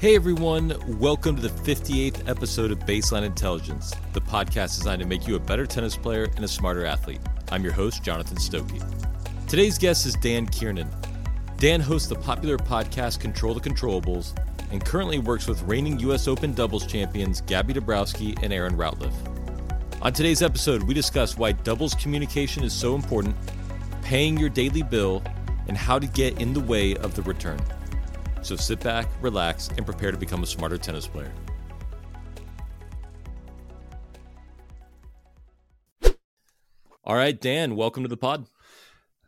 Hey everyone, welcome to the 58th episode of Baseline Intelligence, the podcast designed to make you a better tennis player and a smarter athlete. I'm your host, Jonathan Stokke. Today's guest is Dan Kiernan. Dan hosts the popular podcast Control the Controllables and currently works with reigning U.S. Open doubles champions Gaby Dabrowski and Erin Routliffe. On today's episode, we discuss why doubles communication is so important, paying your daily bill, and how to get in the way of the return. So sit back, relax, and prepare to become a smarter tennis player. All right, Dan, welcome to the pod.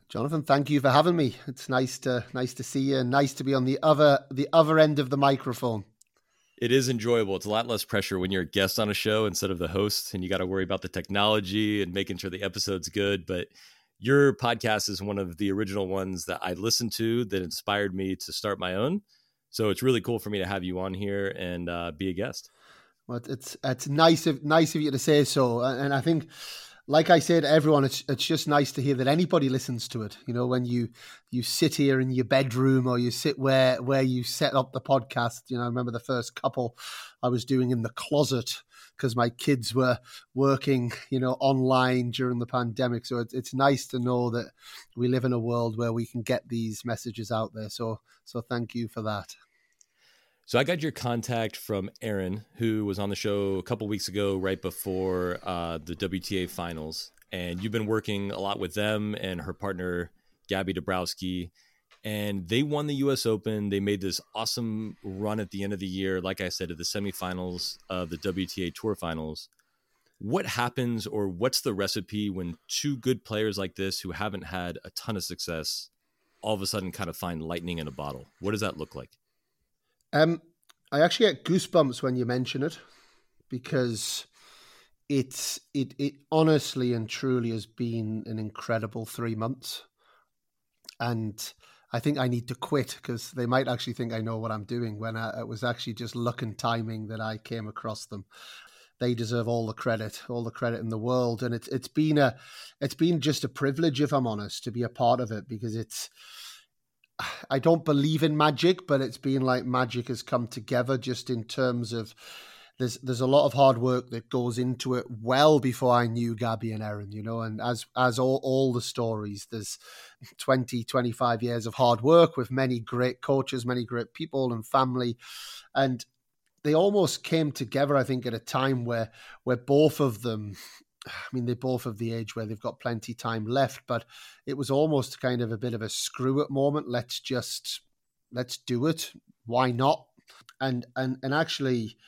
Jonathan, thank you for having me. It's nice to nice to see you and nice to be on the other the other end of the microphone it is enjoyable. It's a lot less pressure when you're a guest on a show instead of the host, and you got to worry about the technology and making sure the episode's good. But your podcast is one of the original ones that I listened to that inspired me to start my own. So it's really cool for me to have you on here and uh, be a guest. Well, it's it's nice of nice of you to say so, and I think like I said, everyone, it's it's just nice to hear that anybody listens to it. You know, when you you sit here in your bedroom or you sit where where you set up the podcast. You know, I remember the first couple I was doing in the closet because my kids were working, you know, online during the pandemic. So it's it's nice to know that we live in a world where we can get these messages out there. So so thank you for that. So I got your contact from Erin, who was on the show a couple weeks ago, right before uh, the WTA finals, and you've been working a lot with them and her partner Gaby Dabrowski, and they won the U.S. Open. They made this awesome run at the end of the year, like I said, to the semifinals of the WTA Tour Finals. What happens, or what's the recipe when two good players like this, who haven't had a ton of success, all of a sudden kind of find lightning in a bottle? What does that look like? Um, I actually get goosebumps when you mention it because it's it it honestly and truly has been an incredible three months, and I think I need to quit because they might actually think I know what I'm doing when I, it was actually just luck and timing that I came across them. They deserve all the credit, all the credit in the world, and it's it's been a it's been just a privilege, if I'm honest, to be a part of it because it's I don't believe in magic, but it's been like magic has come together just in terms of there's there's a lot of hard work that goes into it well before I knew Gaby and Erin, you know, and as as all, all the stories, there's 20, 25 years of hard work with many great coaches, many great people and family. And they almost came together, I think, at a time where where both of them I mean, they're both of the age where they've got plenty time left, but it was almost kind of a bit of a screw it moment. Let's just let's do it. Why not? And and and actually,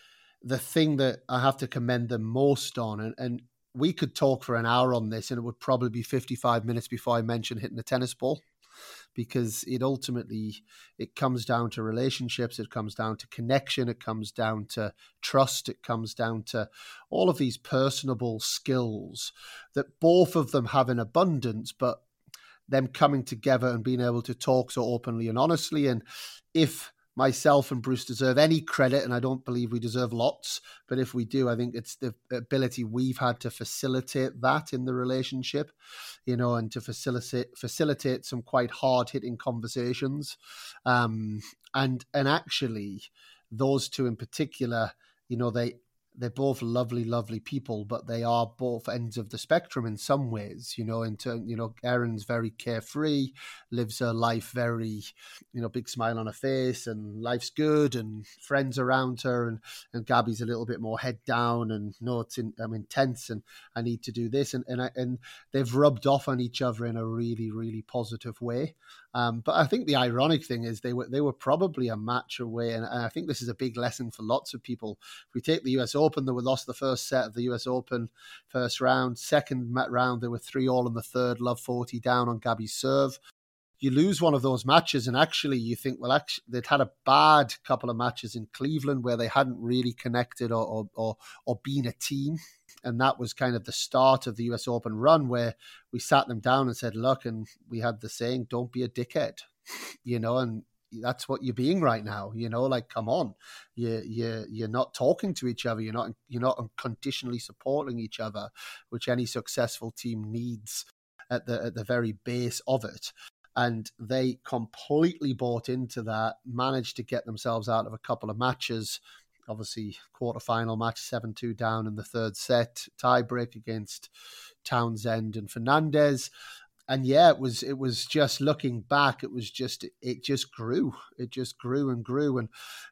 the thing that I have to commend them most on, and, and we could talk for an hour on this, and it would probably be fifty five minutes before I mention hitting the tennis ball because it ultimately it comes down to relationships it comes down to connection it comes down to trust it comes down to all of these personable skills that both of them have in abundance but them coming together and being able to talk so openly and honestly. And if myself and Bruce deserve any credit, and I don't believe we deserve lots. But if we do, I think it's the ability we've had to facilitate that in the relationship, you know, and to facilitate facilitate some quite hard hitting conversations, um, and and actually, those two in particular, you know, they they're both lovely, lovely people, but they are both ends of the spectrum in some ways. You know, in turn, you know, Erin's very carefree, lives her life very, you know, big smile on her face, and life's good, and friends around her, and and Gaby's a little bit more head down, and no, it's in, I'm intense, and I need to do this, and and I, and they've rubbed off on each other in a really, really positive way. Um, but I think the ironic thing is they were they were probably a match away, and, and I think this is a big lesson for lots of people. If we take the U.S. Open, they were lost the first set of the U.S. Open first round. Second round, they were three all in the third. Love forty down on Gaby's serve. You lose one of those matches, and actually, you think, well, actually, they'd had a bad couple of matches in Cleveland where they hadn't really connected or or or, or been a team and that was kind of the start of the US Open run where we sat them down and said, look, and we had the saying, don't be a dickhead, you know, and that's what you're being right now, you know, like, come on, you, you, you're not talking to each other. You're not, you're not unconditionally supporting each other, which any successful team needs at the, at the very base of it. And they completely bought into that, managed to get themselves out of a couple of matches. Obviously, quarterfinal match, 7 2 down in the third set, tie break against Townsend and Fernandez and yeah, it was it was just looking back, it was just it just grew, it just grew and grew, and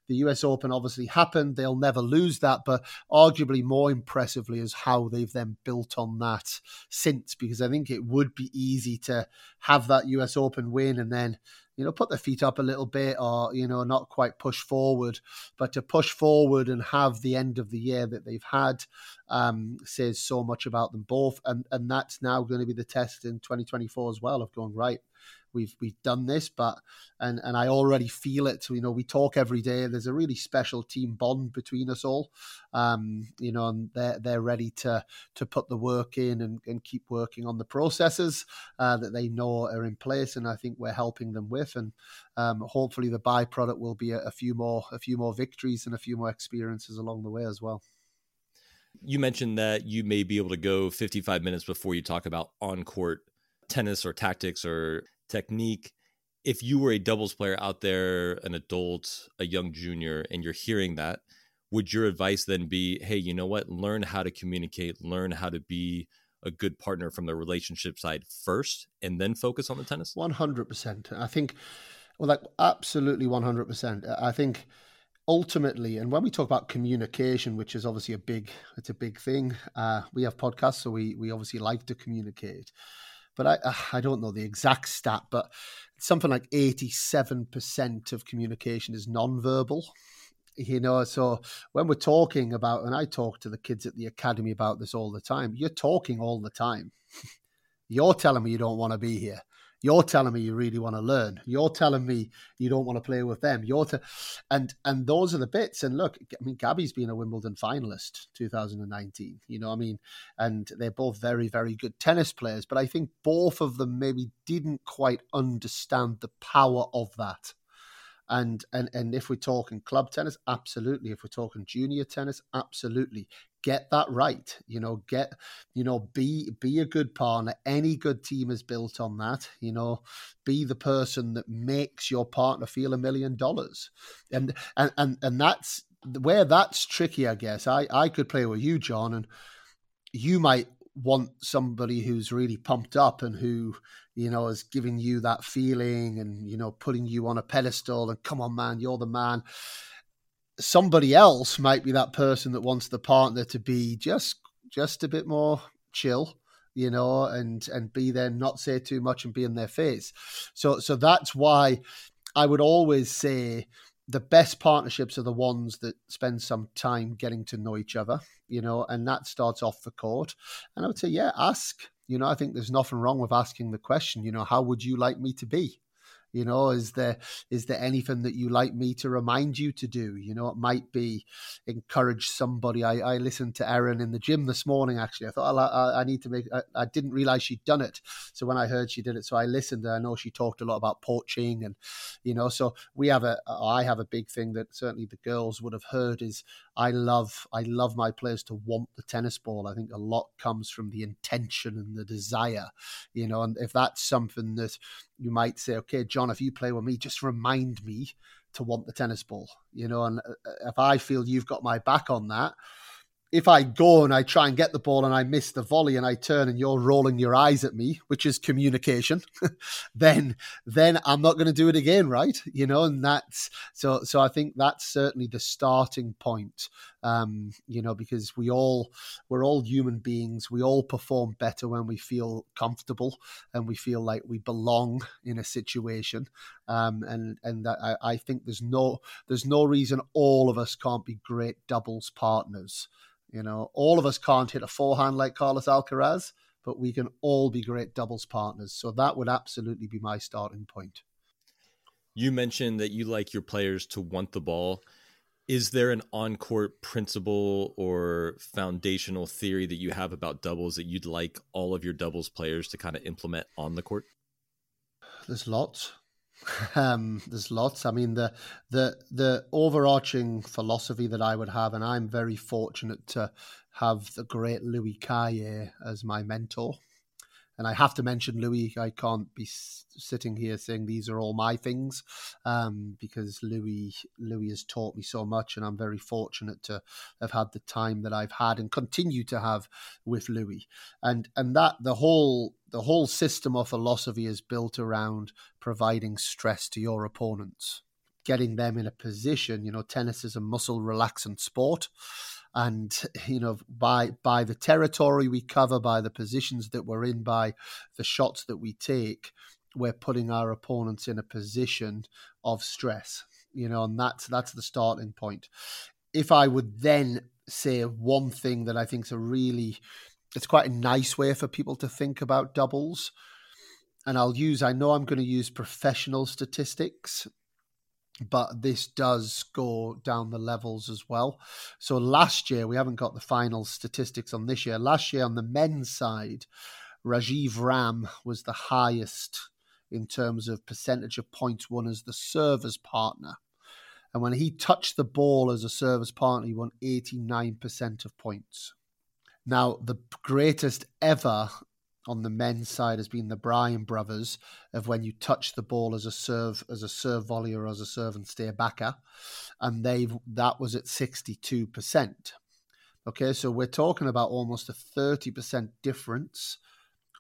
the U.S. Open obviously happened. They'll never lose that, but arguably more impressively is how they've then built on that since, because I think it would be easy to have that U.S. Open win and then you know, put their feet up a little bit or, you know, not quite push forward. But to push forward and have the end of the year that they've had um, says so much about them both. And, and that's now going to be the test in 2024 as well of going, right, we've we've done this, but and and I already feel it. You know, we talk every day. There's a really special team bond between us all. Um, you know, and they're they're ready to to put the work in and, and keep working on the processes uh, that they know are in place, and I think we're helping them with. And um, hopefully, the byproduct will be a, a few more a few more victories and a few more experiences along the way as well. You mentioned that you may be able to go 55 minutes before you talk about on court tennis or tactics or technique if you were a doubles player out there an adult a young junior and you're hearing that would your advice then be hey you know what? Learn how to communicate learn how to be a good partner from the relationship side first and then focus on the tennis 100% i think well like absolutely 100% i think ultimately and when we talk about communication which is obviously a big it's a big thing uh, we have podcasts so we we obviously like to communicate but I uh, I don't know the exact stat, but something like eighty seven percent of communication is nonverbal. You know, so when we're talking about, and I talk to the kids at the academy about this all the time, you're talking all the time. You're telling me you don't want to be here. You're telling me you really want to learn. You're telling me you don't want to play with them. You're to, and and those are the bits. And look, I mean, Gaby's been a Wimbledon finalist 2019. You know, I mean, and they're both very very good tennis players. But I think both of them maybe didn't quite understand the power of that. And and and if we're talking club tennis, absolutely. If we're talking junior tennis, absolutely get that right you know get you know be be a good partner. Any good team is built on that you know. Be the person that makes your partner feel a million dollars. And and and, and that's where that's tricky i guess. I i could play with you john and you might want somebody who's really pumped up and who you know is giving you that feeling and you know putting you on a pedestal and come on man you're the man somebody else might be that person that wants the partner to be just just a bit more chill you know and and be there not say too much and be in their face. So so that's why i would always say the best partnerships are the ones that spend some time getting to know each other you know and that starts off the court. And i would say yeah ask. You know i think there's nothing wrong with asking the question you know how would you like me to be you know, is there is there anything that you like me to remind you to do? You know, it might be encourage somebody. I, I listened to Erin in the gym this morning. Actually, I thought I, I need to make. I, I, didn't realize she'd done it. So when I heard she did it, so I listened. And I know she talked a lot about poaching, and you know, so we have a. I have a big thing that certainly the girls would have heard is I love I love my players to want the tennis ball. I think a lot comes from the intention and the desire, you know. And if that's something that you might say, okay, John, if you play with me, just remind me to want the tennis ball, you know. And uh, if I feel you've got my back on that, if I go and I try and get the ball and I miss the volley and I turn and you're rolling your eyes at me, which is communication, then then I'm not going to do it again, right? You know, and that's so so I think that's certainly the starting point. Um, you know, because we all we're all human beings. We all perform better when we feel comfortable and we feel like we belong in a situation. Um, and and I, I think there's no there's no reason all of us can't be great doubles partners. You know, all of us can't hit a forehand like Carlos Alcaraz, but we can all be great doubles partners. So that would absolutely be my starting point. You mentioned that you like your players to want the ball. Is there an on court principle or foundational theory that you have about doubles that you'd like all of your doubles players to kind of implement on the court? There's lots. Um, there's lots. I mean, the the the overarching philosophy that I would have, and I'm very fortunate to have the great Louis Cayer as my mentor. And I have to mention Louis. I can't be sitting here saying these are all my things um, because Louis Louis has taught me so much, and I'm very fortunate to have had the time that I've had and continue to have with Louis. And and that the whole the whole system or philosophy is built around providing stress to your opponents, getting them in a position. You know, tennis is a muscle relaxant sport and you know by by the territory we cover by the positions that we're in by the shots that we take we're putting our opponents in a position of stress you know and that's that's the starting point. If i would then say one thing that i think is a really it's quite a nice way for people to think about doubles and i'll use i know i'm going to use professional statistics but this does go down the levels as well. So last year, we haven't got the final statistics on this year. Last year, on the men's side, Rajiv Ram was the highest in terms of percentage of points won as the server's partner. And when he touched the ball as a service partner, he won 89% of points. Now, the greatest ever on the men's side has been the Bryan brothers of when you touch the ball as a serve as a serve volley or as a serve and stay backer, and they've that was at sixty two percent. Okay, so we're talking about almost a thirty percent difference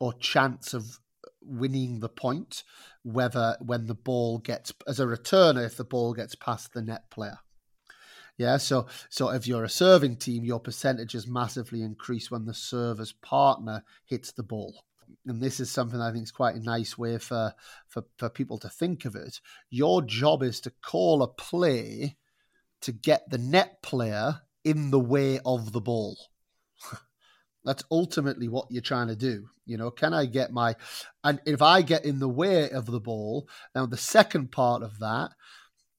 or chance of winning the point, whether when the ball gets as a returner if the ball gets past the net player. Yeah, so so if you're a serving team, your percentages massively increase when the server's partner hits the ball. And this is something I think is quite a nice way for, for, for people to think of it. Your job is to call a play to get the net player in the way of the ball. That's ultimately what you're trying to do. You know, can I get my, and if I get in the way of the ball, now the second part of that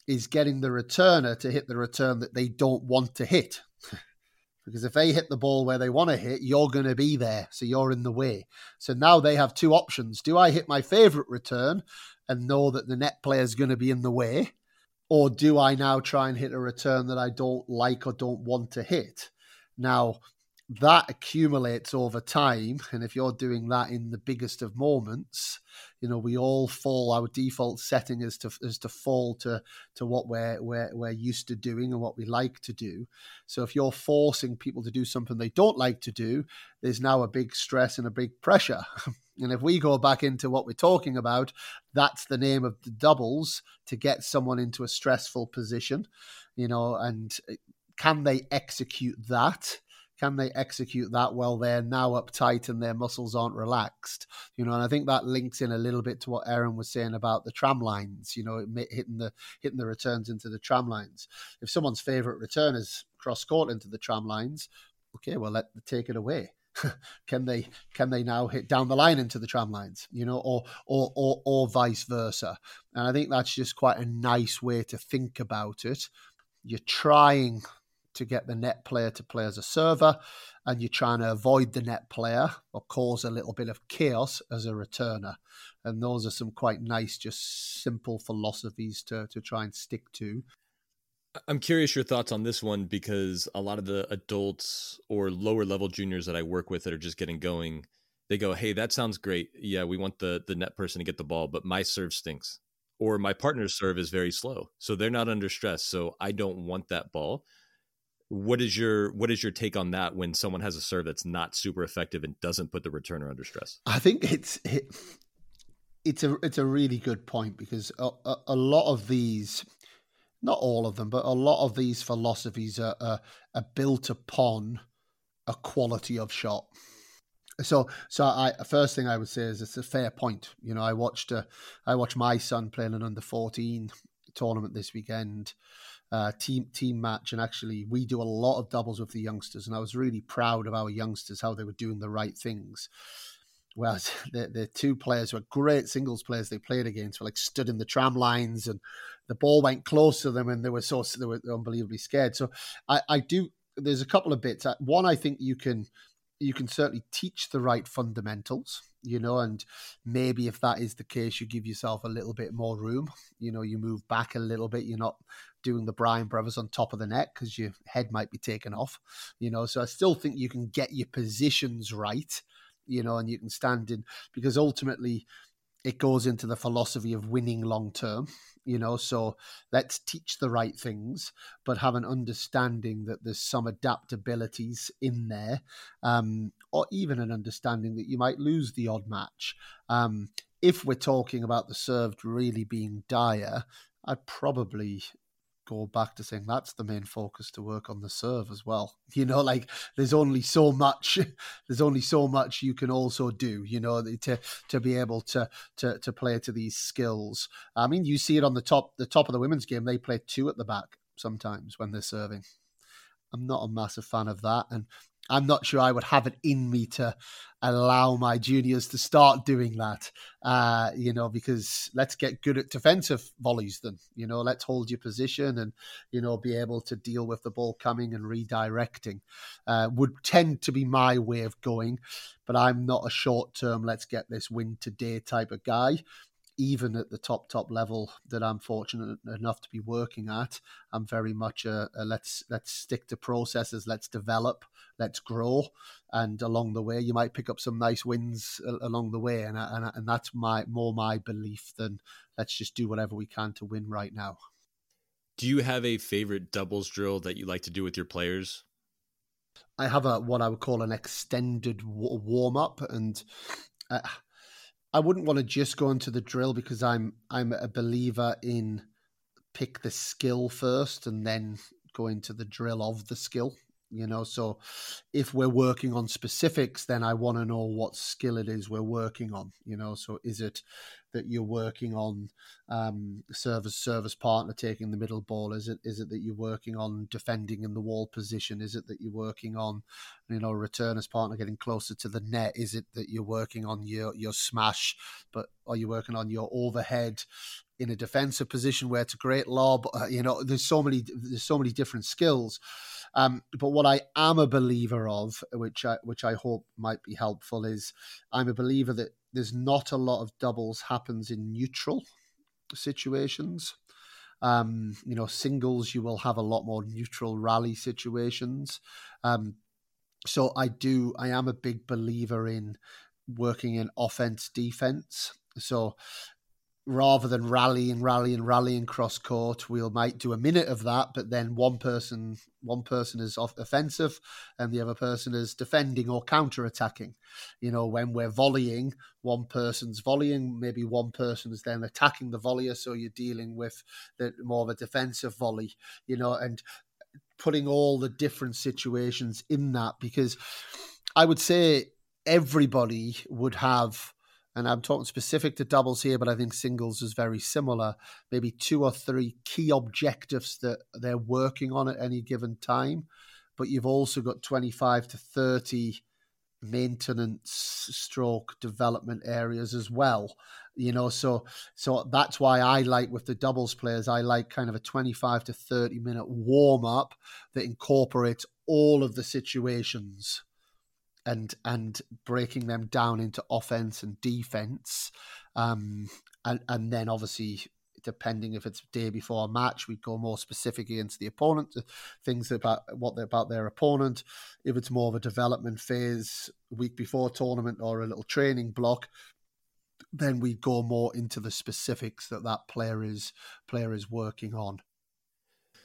is getting the returner to hit the return that they don't want to hit. because if they hit the ball where they want to hit, you're going to be there. So you're in the way. So now they have two options. Do I hit my favorite return and know that the net player is going to be in the way? Or do I now try and hit a return that I don't like or don't want to hit? Now, that accumulates over time. And if you're doing that in the biggest of moments, you know, we all fall. Our default setting is to is to fall to to what we're we're we're used to doing and what we like to do. So if you're forcing people to do something they don't like to do, there's now a big stress and a big pressure. and if we go back into what we're talking about, that's the name of the doubles to get someone into a stressful position, you know, and eh, can they execute that? Can they execute that well? They're now uptight and their muscles aren't relaxed, you know. And I think that links in a little bit to what Erin was saying about the tram lines, you know, hitting the hitting the returns into the tram lines. If someone's favorite return is cross court into the tram lines, okay, well let take it away. can they can they now hit down the line into the tram lines you know or, or or or vice versa and i think that's just quite a nice way to think about it you're trying to get the net player to play as a server, and you're trying to avoid the net player or cause a little bit of chaos as a returner. And those are some quite nice, just simple philosophies to, to try and stick to. I'm curious your thoughts on this one because a lot of the adults or lower level juniors that I work with that are just getting going, they go, "Hey, that sounds great. Yeah, we want the the net person to get the ball, but my serve stinks." Or my partner's serve is very slow. So they're not under stress. So I don't want that ball what is your what is your take on that when someone has a serve that's not super effective and doesn't put the returner under stress? I think it's it, it's a it's a really good point because a, a, a, lot of these, not all of them, but a lot of these philosophies are, are, are built upon a quality of shot. So, so I first thing I would say is it's a fair point. You know, I watched uh, I watched my son playing an under fourteen tournament this weekend uh, team team match, and actually we do a lot of doubles with the youngsters, and I was really proud of our youngsters how they were doing the right things. Whereas the, the two players were great singles players they played against were like stood in the tram lines, and the ball went close to them, and they were so they were unbelievably scared. So I, I do. There's a couple of bits. Uh, one, I think you can you can certainly teach the right fundamentals you know, and maybe if that is the case, you give yourself a little bit more room. You know, you move back a little bit. You're not doing the Bryan brothers on top of the net because your head might be taken off. You know, so I still think you can get your positions right you know, and you can stand in because ultimately it goes into the philosophy of winning long term you know so let's teach the right things but have an understanding that there's some adaptabilities in there um, or even an understanding that you might lose the odd match um, if we're talking about the served really being dire i'd probably go back to saying that's the main focus to work on the serve as well. You know, like there's only so much, there's only so much you can also do. You know, to to be able to to to play to these skills. I mean, you see it on the top the top of the women's game. They play two at the back sometimes when they're serving. I'm not a massive fan of that, and I'm not sure I would have it in me to allow my juniors to start doing that. Uh, you know, because let's get good at defensive volleys then. You know, let's hold your position and, you know, be able to deal with the ball coming and redirecting. Uh, would tend to be my way of going, but I'm not a short term, let's get this win today type of guy even at the top top level that I'm fortunate enough to be working at, I'm very much a, a, let's let's stick to processes, let's develop, let's grow, and along the way you might pick up some nice wins along the way, and and, and that's my more my belief than let's just do whatever we can to win right now. Do you have a favorite doubles drill that you like to do with your players? I have a what I would call an extended warm up, and. Uh, I wouldn't want to just go into the drill because I'm I'm a believer in pick the skill first and then go into the drill of the skill you know so if we're working on specifics then i want to know what skill it is we're working on you know so is it that you're working on um service service partner taking the middle ball? Is it is it that you're working on defending in the wall position? Is it that you're working on you know return as partner getting closer to the net? Is it that you're working on your your smash but are you working on your overhead in a defensive position where it's a great lob uh, you know there's so many there's so many different skills um, but what I am a believer of, which I, which I hope might be helpful, is I'm a believer that there's not a lot of doubles happens in neutral situations. Um, you know, singles you will have a lot more neutral rally situations. Um, so I do. I am a big believer in working in offense defense. So rather than rallying, rallying, rallying cross court, we might do a minute of that, but then one person, one person is off offensive, and the other person is defending or counter attacking. You know, when we're volleying, one person's volleying, maybe one person is then attacking the volleyer, so you're dealing with the more of a defensive volley. You know, and putting all the different situations in that because I would say everybody would have and I'm talking specific to doubles here, but I think singles is very similar. Maybe two or three key objectives that they're working on at any given time, but you've also got 25 to 30 maintenance stroke development areas as well you know? So so that's why i like with the doubles players i like kind of a 25 to 30 minute warm up that incorporates all of the situations and and breaking them down into offense and defense, um, and and then obviously depending if it's day before a match, we go more specific against the opponent, things about what they're about their opponent. If it's more of a development phase, week before tournament or a little training block, then we go more into the specifics that that player is player is working on.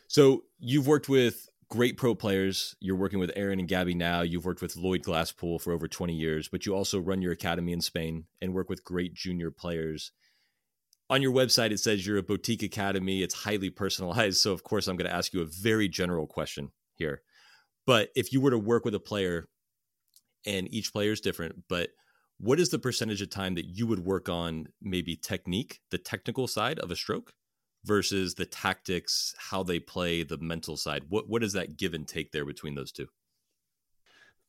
So you've worked with great pro players. You're working with Erin and Gaby now. You've worked with Lloyd Glasspool for over 20 years, but you also run your academy in Spain and work with great junior players. On your website, it says you're a boutique academy. It's highly personalized. So, of course, I'm going to ask you a very general question here. But if you were to work with a player, and each player is different, but what is the percentage of time that you would work on maybe technique, the technical side of a stroke, versus the tactics, how they play, the mental side? What what is that give and take there between those two?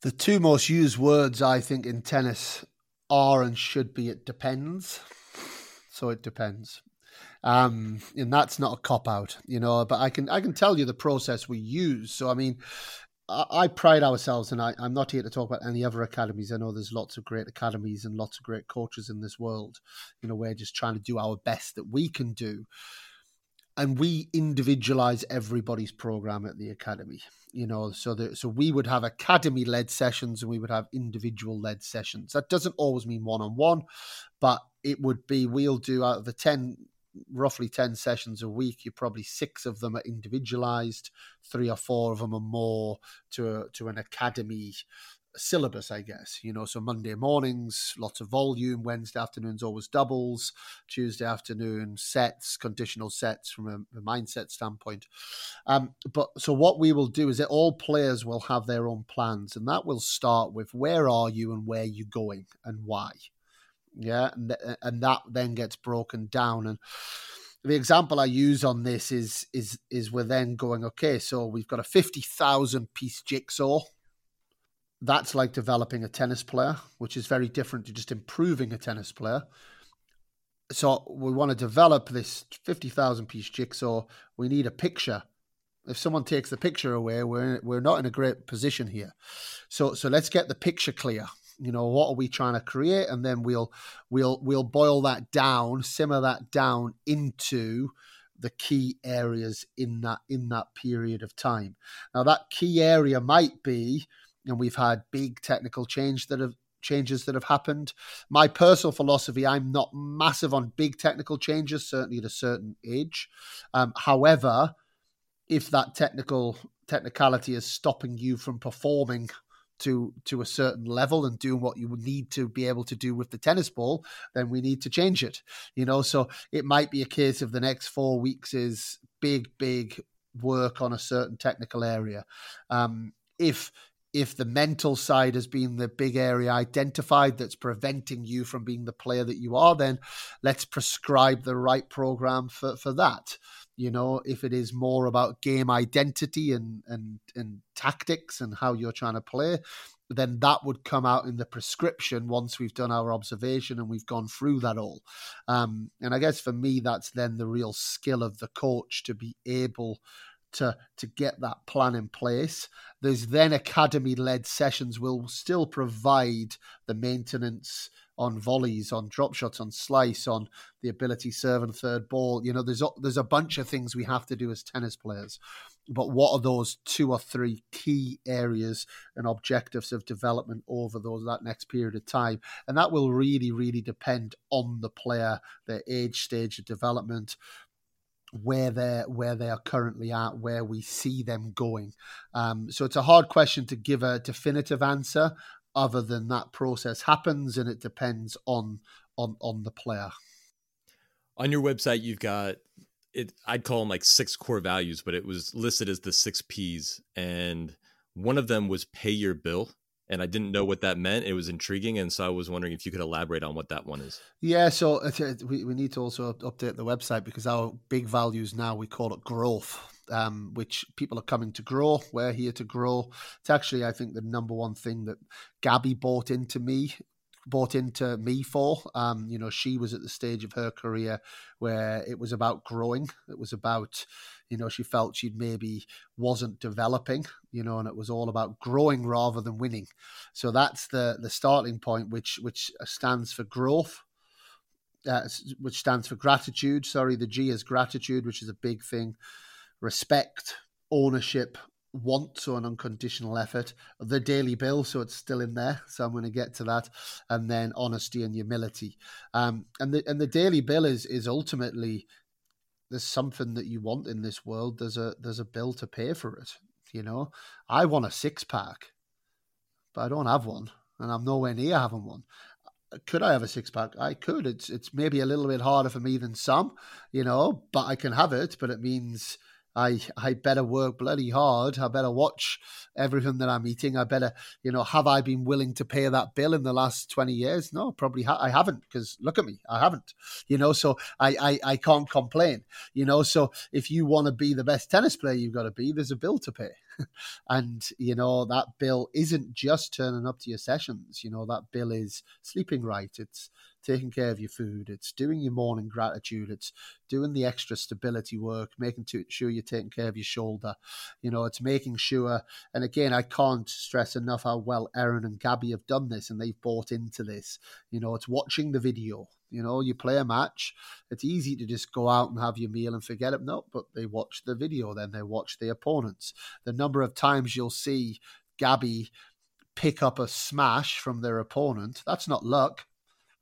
The two most used words I think in tennis are and should be it depends. So it depends. Um, and that's not a cop out, you know, but I can I can tell you the process we use. So I mean, I, I pride ourselves, and I, I'm not here to talk about any other academies. I know there's lots of great academies and lots of great coaches in this world. You know, we're just trying to do our best that we can do and we individualize everybody's program at the academy you know so so we would have academy led sessions and we would have individual led sessions. That doesn't always mean one on one but it would be we'll do out of the 10 roughly 10 sessions a week you probably six of them are individualized three or four of them are more to a, to an academy syllabus, I guess. You know, so Monday mornings, lots of volume. Wednesday afternoons, always doubles. Tuesday afternoon, sets, conditional sets from a, a mindset standpoint. Um, but so what we will do is that all players will have their own plans, and that will start with where are you and where you going and why. Yeah, and, and that then gets broken down and the example I use on this is is is we're then going okay, so we've got a fifty thousand piece jigsaw that's like developing a tennis player, which is very different to just improving a tennis player. So we want to develop this 50,000 piece jigsaw. We need a picture. If someone takes the picture away, we're we're not in a great position here. So so let's get the picture clear. You know, what are we trying to create? And then we'll we'll we'll boil that down, simmer that down into the key areas in that in that period of time. Now that key area might be and we've had big technical change that have changes that have happened. My personal philosophy, I'm not massive on big technical changes, certainly at a certain age. Um, however, if that technical technicality is stopping you from performing to to a certain level and doing what you need to be able to do with the tennis ball, then we need to change it. You know, so it might be a case of the next four weeks is big, big work on a certain technical area. Um, if if the mental side has been the big area identified that's preventing you from being the player that you are, then let's prescribe the right program for, for that. You know, if it is more about game identity and, and, and tactics and how you're trying to play, then that would come out in the prescription once we've done our observation and we've gone through that all. Um, and I guess for me, that's then the real skill of the coach to be able to to get that plan in place. There's then academy led sessions will still provide the maintenance on volleys, on drop shots, on slice, on the ability serve and third ball. You know, there's a, there's a bunch of things we have to do as tennis players. But what are those two or three key areas and objectives of development over those that next period of time? And that will really, really depend on the player, their age stage of development, where they're where they are currently at, where we see them going. Um, so it's a hard question to give a definitive answer, other than that process happens and it depends on on on the player. On your website, you've got it. I'd call them like six core values, but it was listed as the six P's, and one of them was pay your bill and I didn't know what that meant. It was intriguing, and so I was wondering if you could elaborate on what that one is. Yeah, so we we need to also update the website because our big values now we call it growth, um, which people are coming to grow. We're here to grow. It's actually I think the number one thing that Gaby bought into me bought into me for. Um, you know, she was at the stage of her career where it was about growing. It was about, you know, she felt she maybe wasn't developing, you know, and it was all about growing rather than winning. So that's the the starting point, which which stands for growth. Uh, which stands for gratitude. Sorry, the G is gratitude, which is a big thing. Respect, ownership, want, so an unconditional effort. The daily bill, so it's still in there. So I'm going to get to that, and then honesty and humility. Um, and the and the daily bill is is ultimately there's something that you want in this world. There's a there's a bill to pay for it. You know, I want a six pack, but I don't have one, and I'm nowhere near having one could I have a six pack? I could. It's it's maybe a little bit harder for me than some, you know, but I can have it. But it means I I better work bloody hard. I better watch everything that I'm eating. I better, you know, have I been willing to pay that bill in the last 20 years? No, probably ha- I haven't because look at me, I haven't, you know, so I, I, I can't complain, you know. So if you want to be the best tennis player you've got to be, there's a bill to pay. and, you know, that bill isn't just turning up to your sessions, you know, that bill is sleeping right. It's, taking care of your food, it's doing your morning gratitude, it's doing the extra stability work, making sure you're taking care of your shoulder. You know, it's making sure, and again, I can't stress enough how well Erin and Gaby have done this and they've bought into this. You know, it's watching the video You know, you play a match. It's easy to just go out and have your meal and forget it. No, but they watch the video, then they watch the opponents. The number of times you'll see Gaby pick up a smash from their opponent, that's not luck.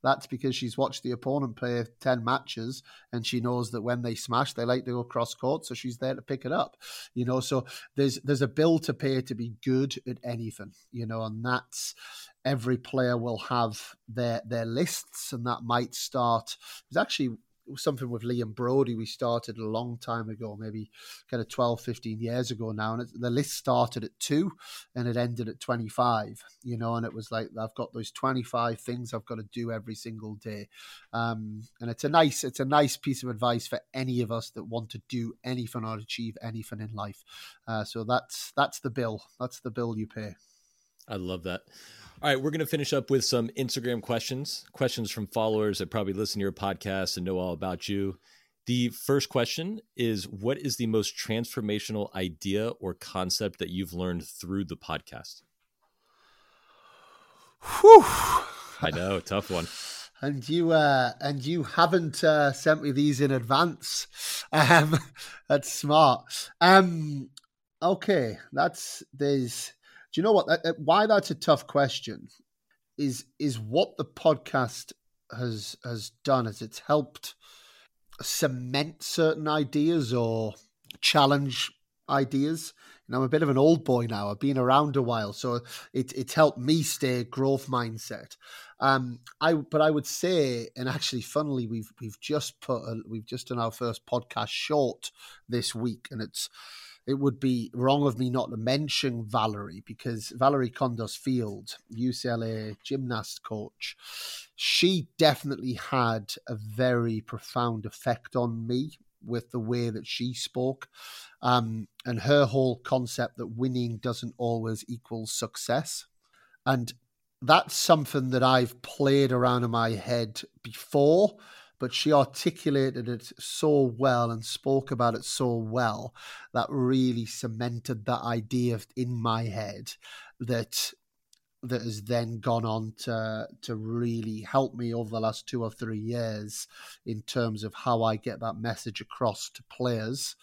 That's because she's watched the opponent play 10 matches and she knows that when they smash, they like to go cross court. So she's there to pick it up, you know. So there's there's a bill to pay to be good at anything, you know, and that's every player will have their their lists and that might start. It's actually something with Liam Broady we started a long time ago, maybe kind of 12, 15 years ago now. And the list started at two and it ended at 25, you know, and it was like, I've got those 25 things I've got to do every single day. Um, and it's a nice, it's a nice piece of advice for any of us that want to do anything or achieve anything in life. Uh, so that's, that's the bill. That's the bill you pay. I love that. All right, we're going to finish up with some Instagram questions, questions from followers that probably listen to your podcast and know all about you. The first question is What is the most transformational idea or concept that you've learned through the podcast? Whew. I know, tough one. And you uh, and you haven't uh, sent me these in advance. Um, that's smart. Um, okay, that's there's you know what? Why that's a tough question is is what the podcast has has done is it's helped cement certain ideas or challenge ideas. Know, I'm a bit of an old boy now. I've been around a while, so it it's helped me stay growth mindset. Um, I but I would say, and actually, funnily, we've we've just put a, we've just done our first podcast short this week, and it's it would be wrong of me not to mention Valorie because Valorie Kondos Field, UCLA gymnast coach, she definitely had a very profound effect on me with the way that she spoke um, and her whole concept that winning doesn't always equal success. And that's something that I've played around in my head before but she articulated it so well and spoke about it so well that really cemented that idea in my head that that has then gone on to to really help me over the last two or three years in terms of how I get that message across to players,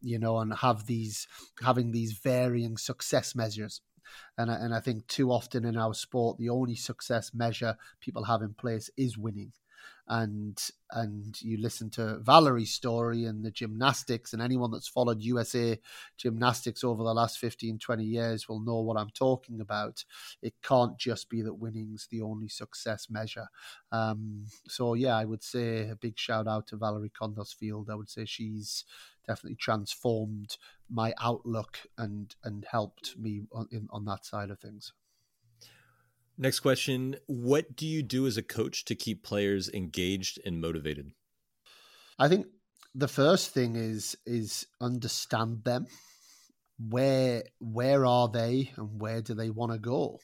you know, and have these having these varying success measures. And I, and I think too often in our sport, the only success measure people have in place is winning and and you listen to Valorie's story and the gymnastics and anyone that's followed USA gymnastics over the last 15 20 years will know what I'm talking about. It can't just be that winning's the only success measure. Um, so yeah I would say a big shout out to Valorie Kondos Field I would say she's definitely transformed my outlook and and helped me on, in, on that side of things Next question What do you do as a coach to keep players engaged and motivated? I think the first thing is is understand them. Where where are they and where do they want to go?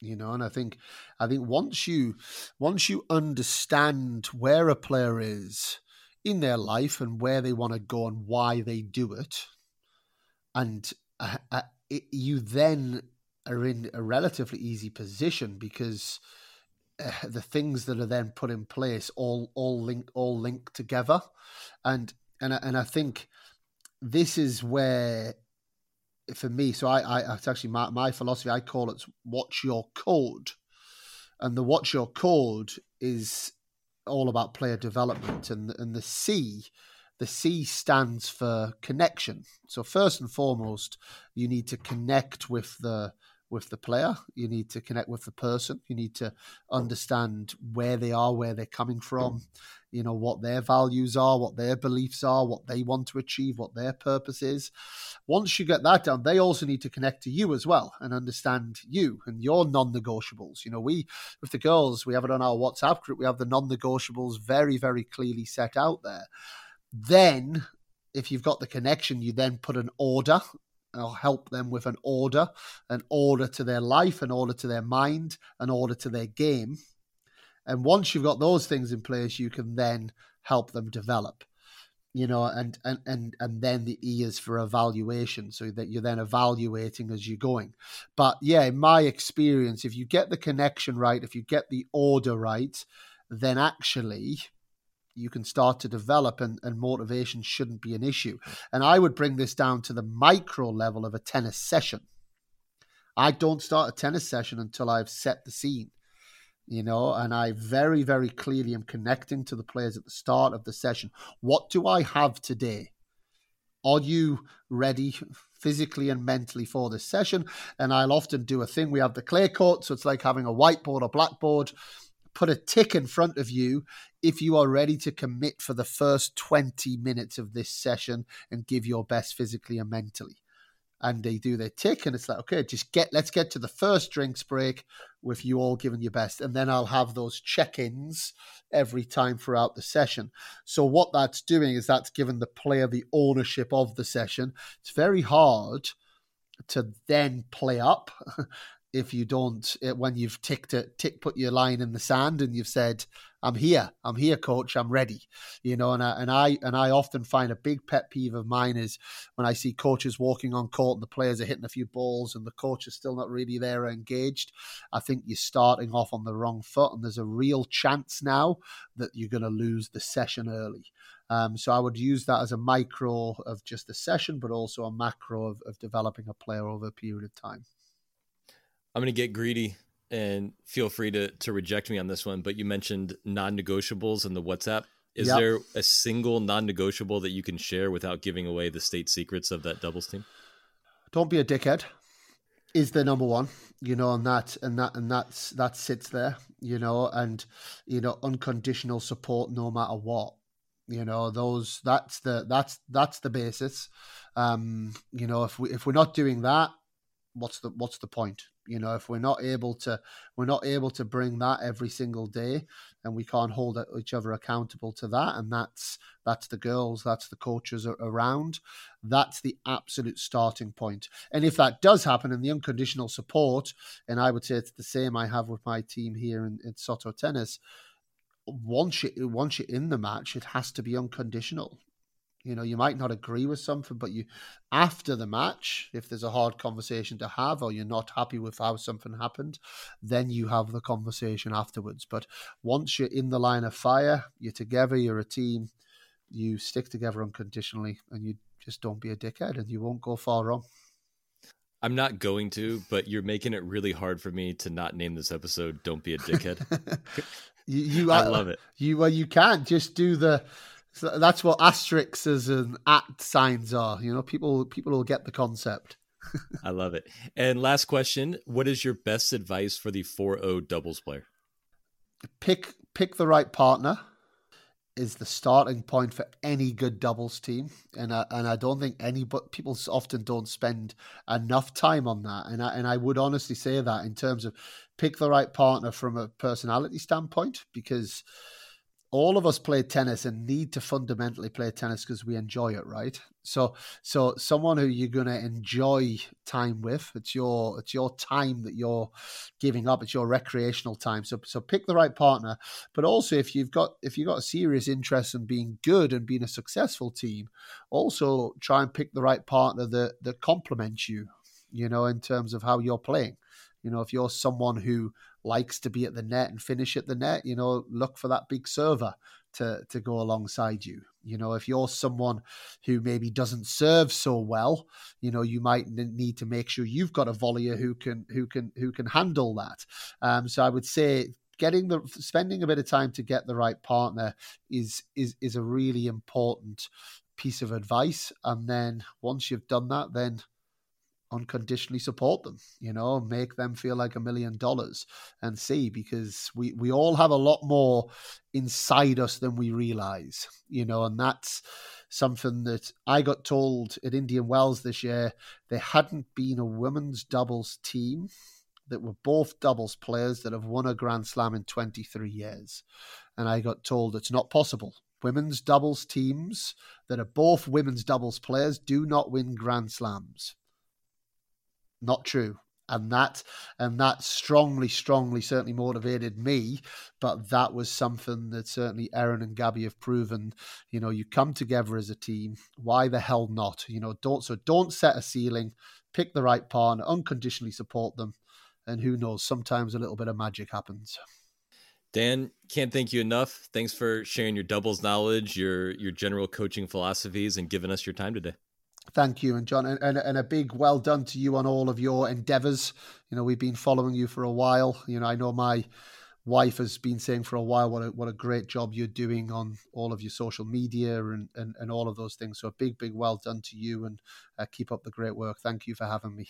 You know, and I think I think once you once you understand where a player is in their life and where they want to go and why they do it, and uh, uh, it, you then are in a relatively easy position because uh, the things that are then put in place all all link all link together, and and and I think this is where for me. So I, I it's actually my, my philosophy. I call it watch your code, and the watch your code is all about player development, and and the C the C stands for connection. So first and foremost, you need to connect with the with the player. You need to connect with the person. You need to understand where they are, where they're coming from, you know, what their values are, what their beliefs are, what they want to achieve, what their purpose is. Once you get that done, they also need to connect to you as well and understand you and your non negotiables. You know, we, with the girls, we have it on our WhatsApp group, we have the non negotiables very, very clearly set out there. Then if you've got the connection, you then put an order I'll help them with an order, an order to their life, an order to their mind, an order to their game. And once you've got those things in place, you can then help them develop. You know, and and and and then the E is for evaluation, so that you're then evaluating as you're going. But yeah, in my experience, if you get the connection right, if you get the order right, then actually you can start to develop and, and motivation shouldn't be an issue. And I would bring this down to the micro level of a tennis session. I don't start a tennis session until I've set the scene, you know, and I very, very clearly am connecting to the players at the start of the session. What do I have today? Are you ready physically and mentally for this session? And I'll often do a thing. We have the clay court, so it's like having a whiteboard or blackboard. Put a tick in front of you if you are ready to commit for the first 20 minutes of this session and give your best physically and mentally. And they do their tick and it's like okay just get let's get to the first drinks break with you all giving your best and then i'll have those check-ins every time throughout the session. So what that's doing is that's giving the player the ownership of the session. It's very hard to then play up if you don't eh, when you've ticked it tick put your line in the sand and you've said i'm here i'm here coach i'm ready you know and I, and I and i often find a big pet peeve of mine is when i see coaches walking on court and the players are hitting a few balls and the coach is still not really there or engaged i think you're starting off on the wrong foot and there's a real chance now that you're going to lose the session early um, so I would use that as a micro of just a session, but also a macro of, of developing a player over a period of time. I'm going to get greedy and feel free to to reject me on this one, but you mentioned non-negotiables in the WhatsApp. Is yep. there a single non-negotiable that you can share without giving away the state secrets of that doubles team? Don't be a dickhead. Is the number one, you know, and that and that and that's that sits there, you know, and you know, unconditional support no matter what you know those that's the that's that's the basis um you know if we if we're not doing that what's the what's the point? You know if we're not able to we're not able to bring that every single day and we can't hold each other accountable to that and that's that's the girls that's the coaches around. That's the absolute starting point. And if that does happen and the unconditional support and i would say it's the same i have with my team here in, in soto tennis once you once you're in the match it has to be unconditional you know, you might not agree with something, but you, after the match, if there's a hard conversation to have, or you're not happy with how something happened, then you have the conversation afterwards. But once you're in the line of fire, you're together, you're a team, you stick together unconditionally, and you just don't be a dickhead, and you won't go far wrong. I'm not going to, but you're making it really hard for me to not name this episode "Don't Be a Dickhead." you, you, I love it. You well, you can't just do the so that's what asterisks and at signs are. You know, people people will get the concept. I love it. And last question: What is your best advice for the 4-0 doubles player? Pick pick the right partner is the starting point for any good doubles team, and I, and I don't think any but people often don't spend enough time on that. And I, and I would honestly say that in terms of pick the right partner from a personality standpoint, because all of us play tennis and need to fundamentally play tennis because we enjoy it, right? So, so someone who you're going to enjoy time with, it's your it's your time that you're giving up. It's your recreational time. So, so pick the right partner. But also, if you've got if you've got a serious interest in being good and being a successful team, also try and pick the right partner that that complements you. You know, in terms of how you're playing. You know, if you're someone who likes to be at the net and finish at the net, you know, look for that big server to to go alongside you. You know, if you're someone who maybe doesn't serve so well, you know, you might need to make sure you've got a volleyer who can who can who can handle that. Um, so I would say getting the spending a bit of time to get the right partner is is is a really important piece of advice. And then once you've done that, then unconditionally support them, you know, make them feel like a million dollars and see because we, we all have a lot more inside us than we realize, you know, and that's something that I got told at Indian Wells this year. There hadn't been a women's doubles team that were both doubles players that have won a Grand Slam in 23 years. And I got told it's not possible. Women's doubles teams that are both women's doubles players do not win Grand Slams not true. And that and that strongly strongly certainly motivated me. But that was something that certainly Erin and Gaby have proven. You know you come together as a team. Why the hell not? You know don't so don't set a ceiling. Pick the right partner. Unconditionally support them. And who knows sometimes a little bit of magic happens. Dan, can't thank you enough. Thanks for sharing your doubles knowledge, your your general coaching philosophies, and giving us your time today. Thank you, and John, and, and, and, a big well done to you on all of your endeavors. You know, we've been following you for a while. You know, I know my wife has been saying for a while what a, what a great job you're doing on all of your social media and, and, and all of those things. So a big, big well done to you and uh, keep up the great work. Thank you for having me.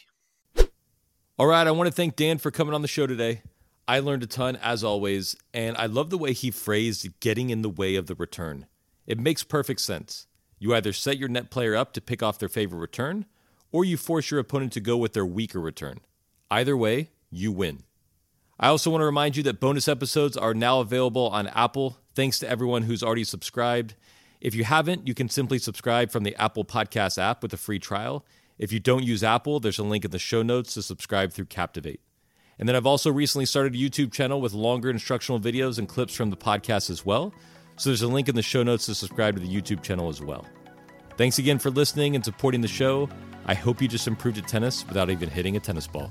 All right. I want to thank Dan for coming on the show today. I learned a ton as always, and I love the way he phrased getting in the way of the return. It makes perfect sense. You either set your net player up to pick off their favorite return, or you force your opponent to go with their weaker return. Either way, you win. I also want to remind you that bonus episodes are now available on Apple, thanks to everyone who's already subscribed. If you haven't, you can simply subscribe from the Apple Podcast app with a free trial. If you don't use Apple, there's a link in the show notes to subscribe through Captivate. And then I've also recently started a YouTube channel with longer instructional videos and clips from the podcast as well. So there's a link in the show notes to subscribe to the YouTube channel as well. Thanks again for listening and supporting the show. I hope you just improved at tennis without even hitting a tennis ball.